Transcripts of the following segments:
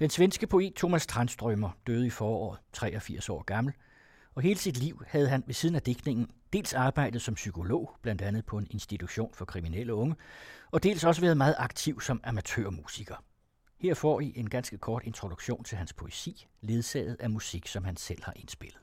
Den svenske poet Thomas Tranströmer døde i foråret, 83 år gammel, og hele sit liv havde han ved siden af digtningen dels arbejdet som psykolog, blandt andet på en institution for kriminelle unge, og dels også været meget aktiv som amatørmusiker. Her får I en ganske kort introduktion til hans poesi, ledsaget af musik, som han selv har indspillet.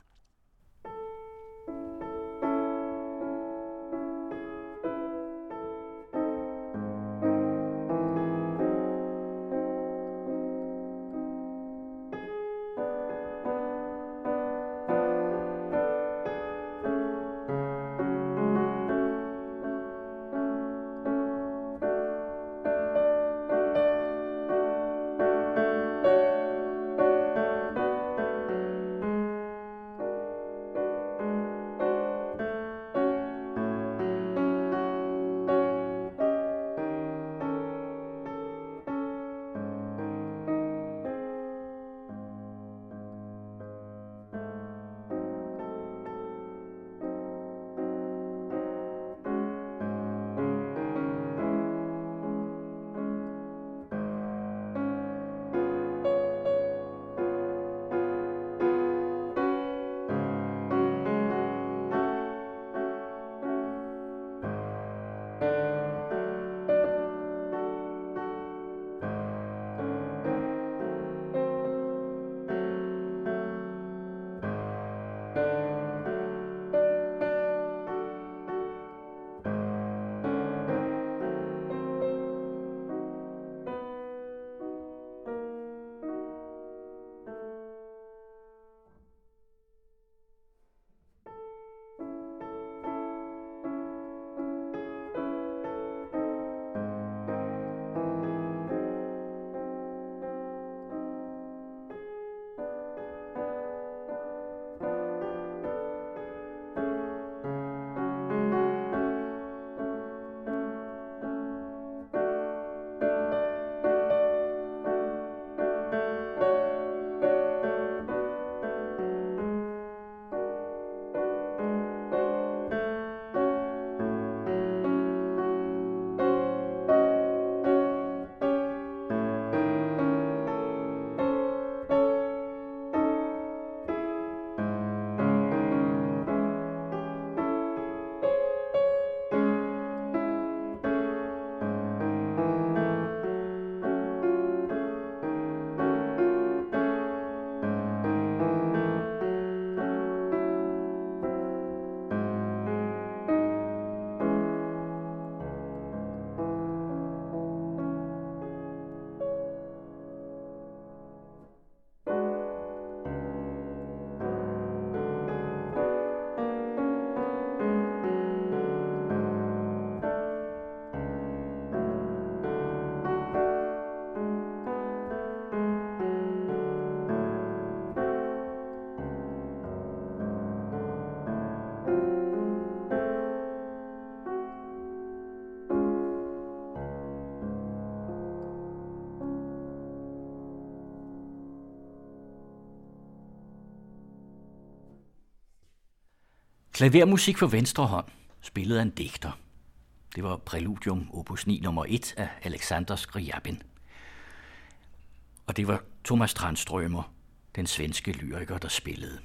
Klavermusik for venstre hånd, spillet af en digter. Det var Preludium opus 9 nummer 1 af Alexander Skriabin. Og det var Thomas Tranströmer, den svenske lyriker, der spillede.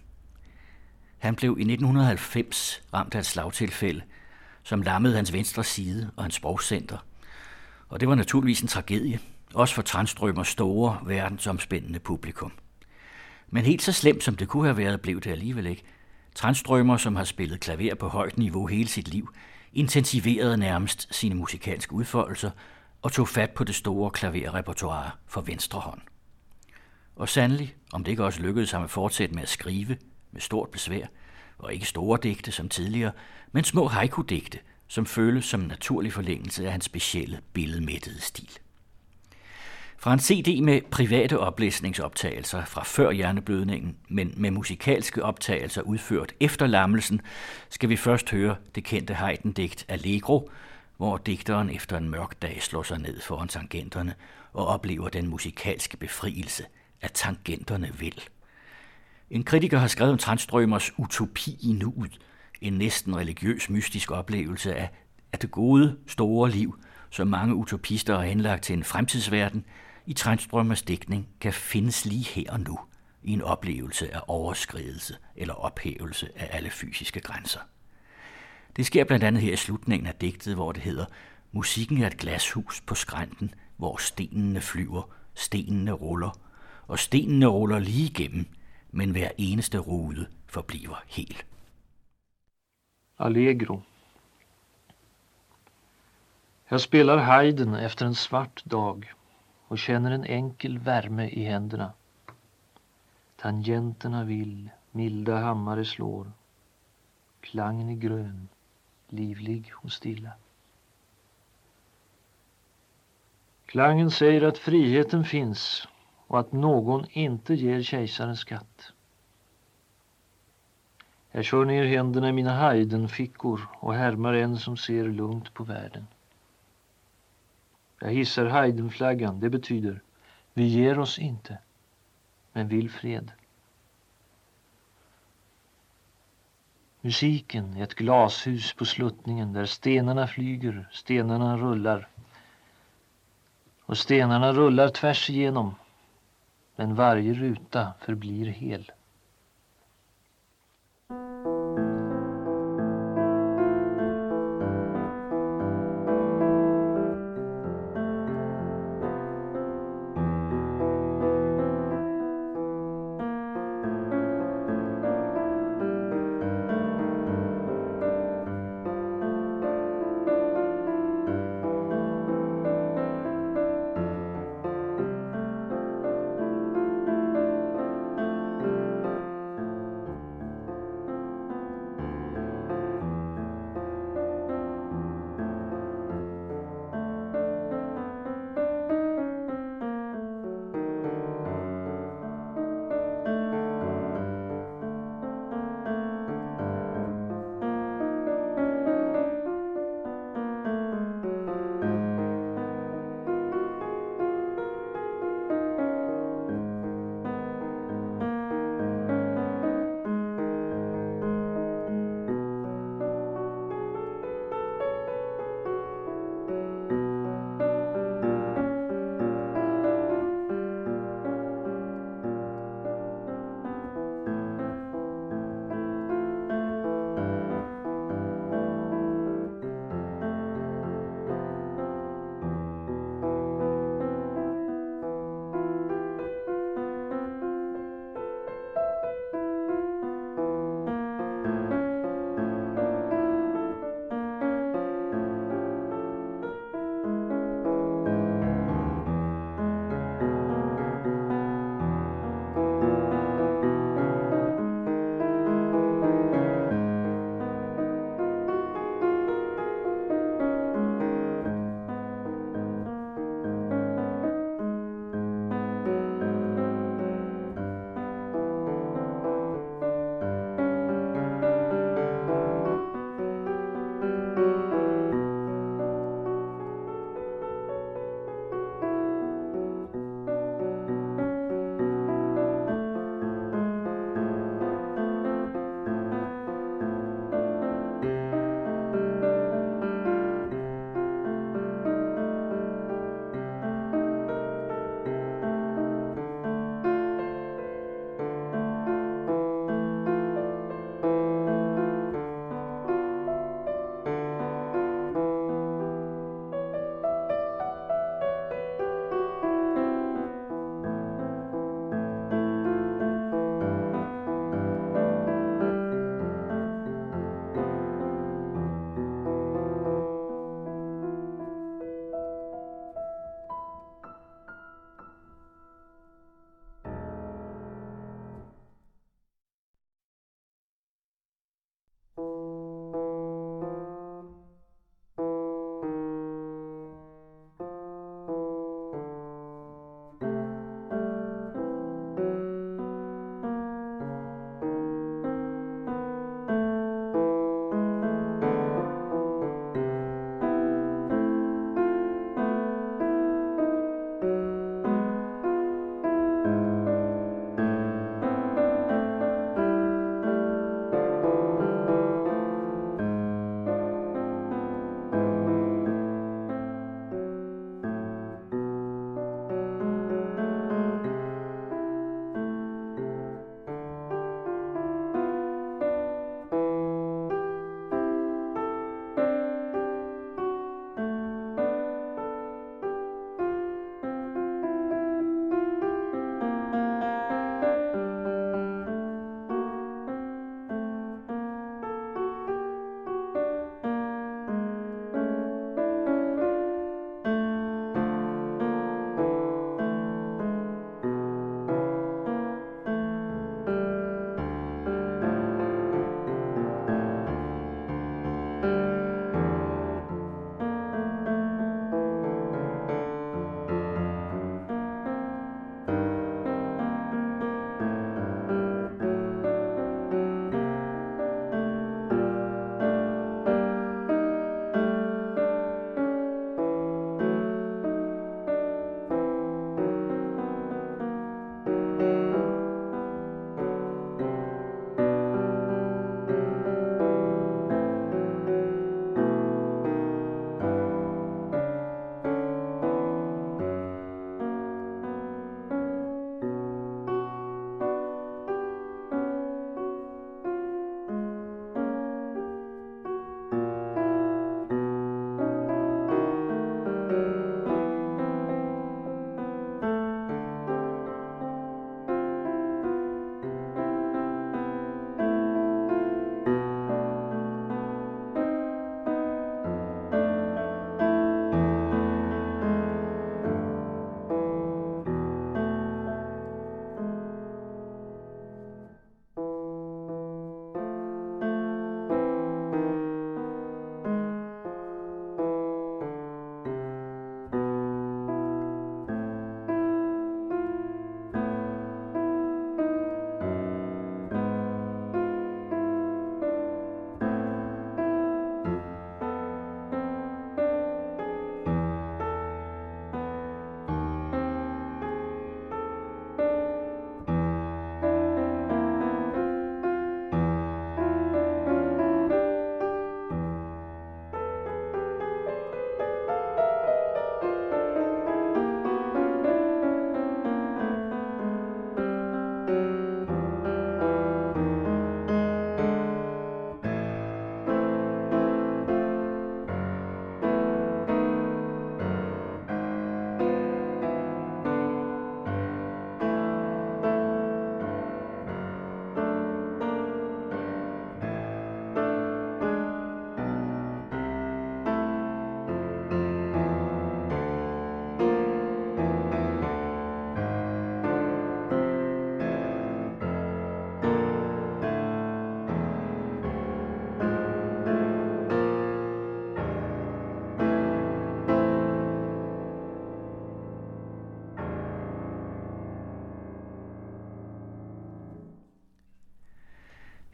Han blev i 1990 ramt af et slagtilfælde, som lammede hans venstre side og hans sprogcenter. Og det var naturligvis en tragedie, også for Tranströmers store, verdensomspændende publikum. Men helt så slemt som det kunne have været, blev det alligevel ikke – Tranströmer, som har spillet klaver på højt niveau hele sit liv, intensiverede nærmest sine musikalske udfoldelser og tog fat på det store klaverrepertoire for venstre hånd. Og sandelig, om det ikke også lykkedes ham at fortsætte med at skrive med stort besvær, og ikke store digte som tidligere, men små haiku-digte, som føles som en naturlig forlængelse af hans specielle billedmættede stil. Fra en CD med private oplæsningsoptagelser fra før hjerneblødningen, men med musikalske optagelser udført efter lammelsen, skal vi først høre det kendte Haydn-digt Allegro, hvor digteren efter en mørk dag slår sig ned foran tangenterne og oplever den musikalske befrielse, at tangenterne vil. En kritiker har skrevet om Transtrømers utopi i nuet, en næsten religiøs mystisk oplevelse af, at det gode, store liv, som mange utopister har henlagt til en fremtidsverden, i Trænstrømmers dækning kan findes lige her og nu i en oplevelse af overskridelse eller ophævelse af alle fysiske grænser. Det sker blandt andet her i slutningen af digtet, hvor det hedder Musikken er et glashus på skrænten, hvor stenene flyver, stenene ruller, og stenene ruller lige igennem, men hver eneste rude forbliver helt. Allegro Jag spelar Haydn efter en svart dag och känner en enkel värme i händerna. Tangenterna vill, milda hammare slår. Klangen är grön, livlig och stilla. Klangen säger att friheten finns och att någon inte ger kejsaren skatt. Jag kör ner händerna i mina Haydn-fickor och härmar en som ser lugnt på världen. Jag hissar Heidenflaggan. Det betyder vi ger oss inte, men vill fred. Musiken är ett glashus på sluttningen där stenarna flyger, stenarna rullar. Och stenarna rullar tvärs igenom, men varje ruta förblir hel.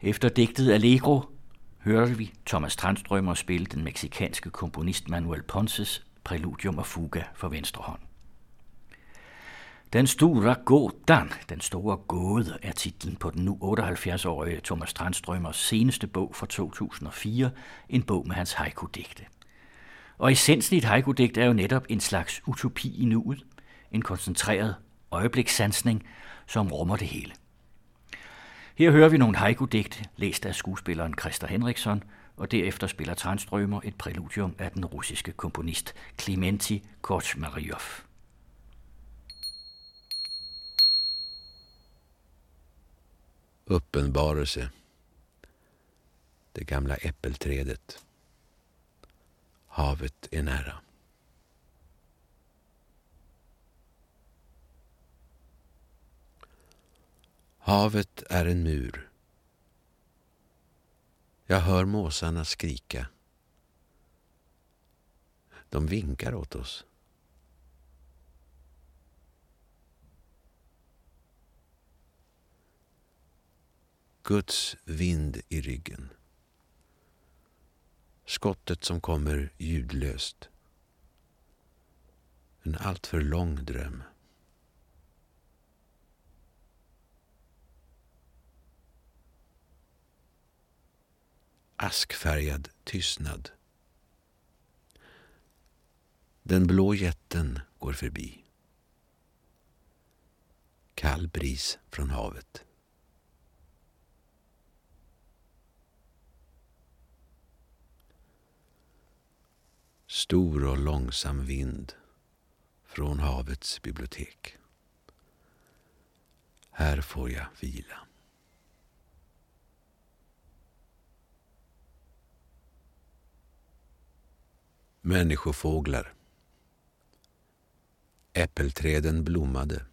Efter digtet Allegro hørte vi Thomas Tranströmer spille den meksikanske komponist Manuel Ponces Præludium og Fuga for venstre hånd. Den store gådan, den store gåde, er titlen på den nu 78-årige Thomas Tranströmers seneste bog fra 2004, en bog med hans haiku-digte. Og essensen i et haiku-digt er jo netop en slags utopi i nuet, en koncentreret øjeblikssansning, som rummer det hele. Her hører vi nogle haiku-digte, læst af skuespilleren Christa Henriksson, og derefter spiller Tranströmer et præludium af den russiske komponist Klimenti Korchmaryov. Uppenbarelse. Det gamla äppelträdet. Havet är nära. Havet är en mur. Jag hör måsarna skrika. De vinkar åt oss. Guds vind i ryggen. Skottet som kommer ljudlöst. En alltför lång dröm. Askfärgad tystnad. Den blå jätten går förbi. Kall bris från havet. Stor och långsam vind från havets bibliotek. Här får jag vila. Människofåglar. Äppelträden blommade.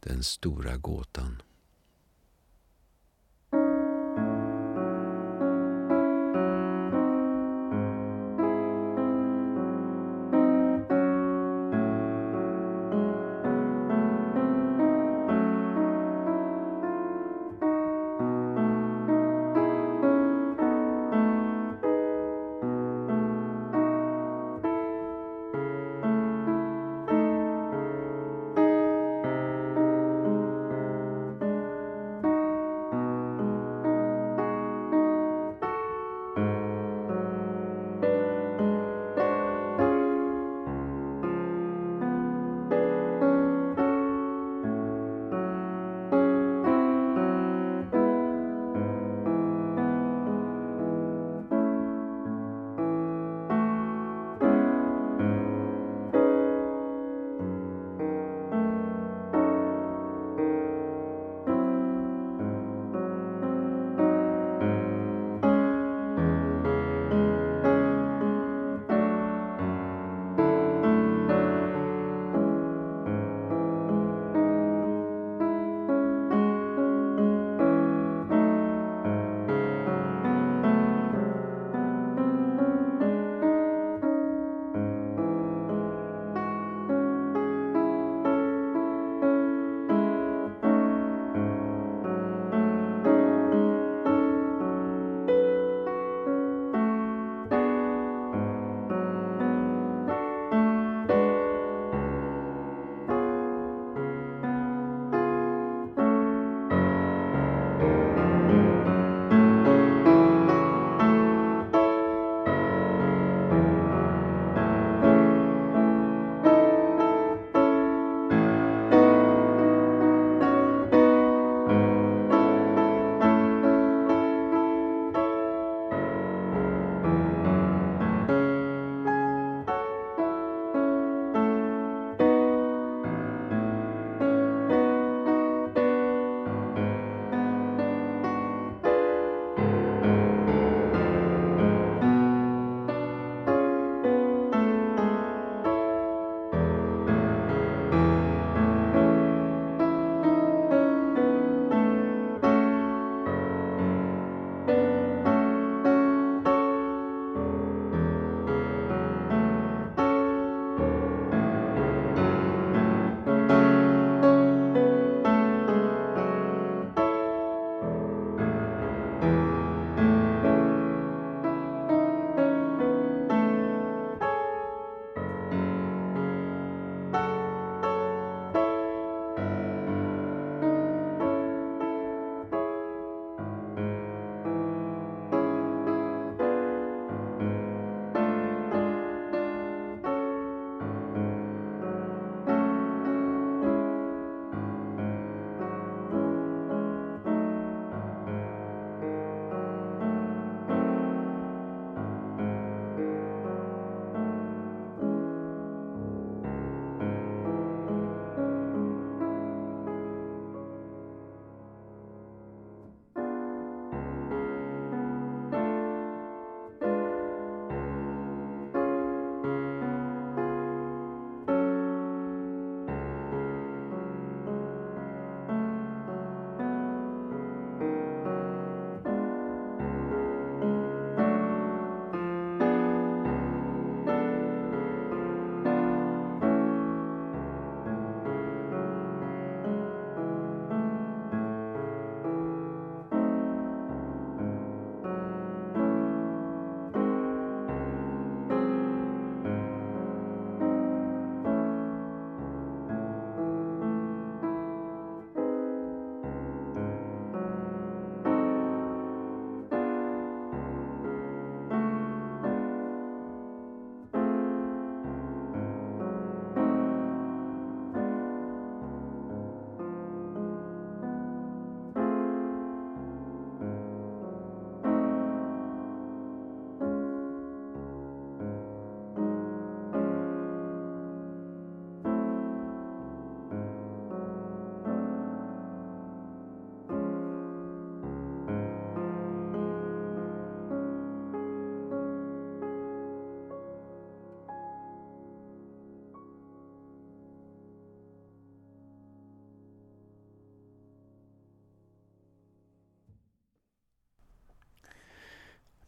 Den stora gåtan.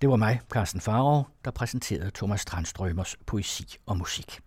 Det var mig, Carsten Farov, der præsenterede Thomas Strandstrømers poesi og musik.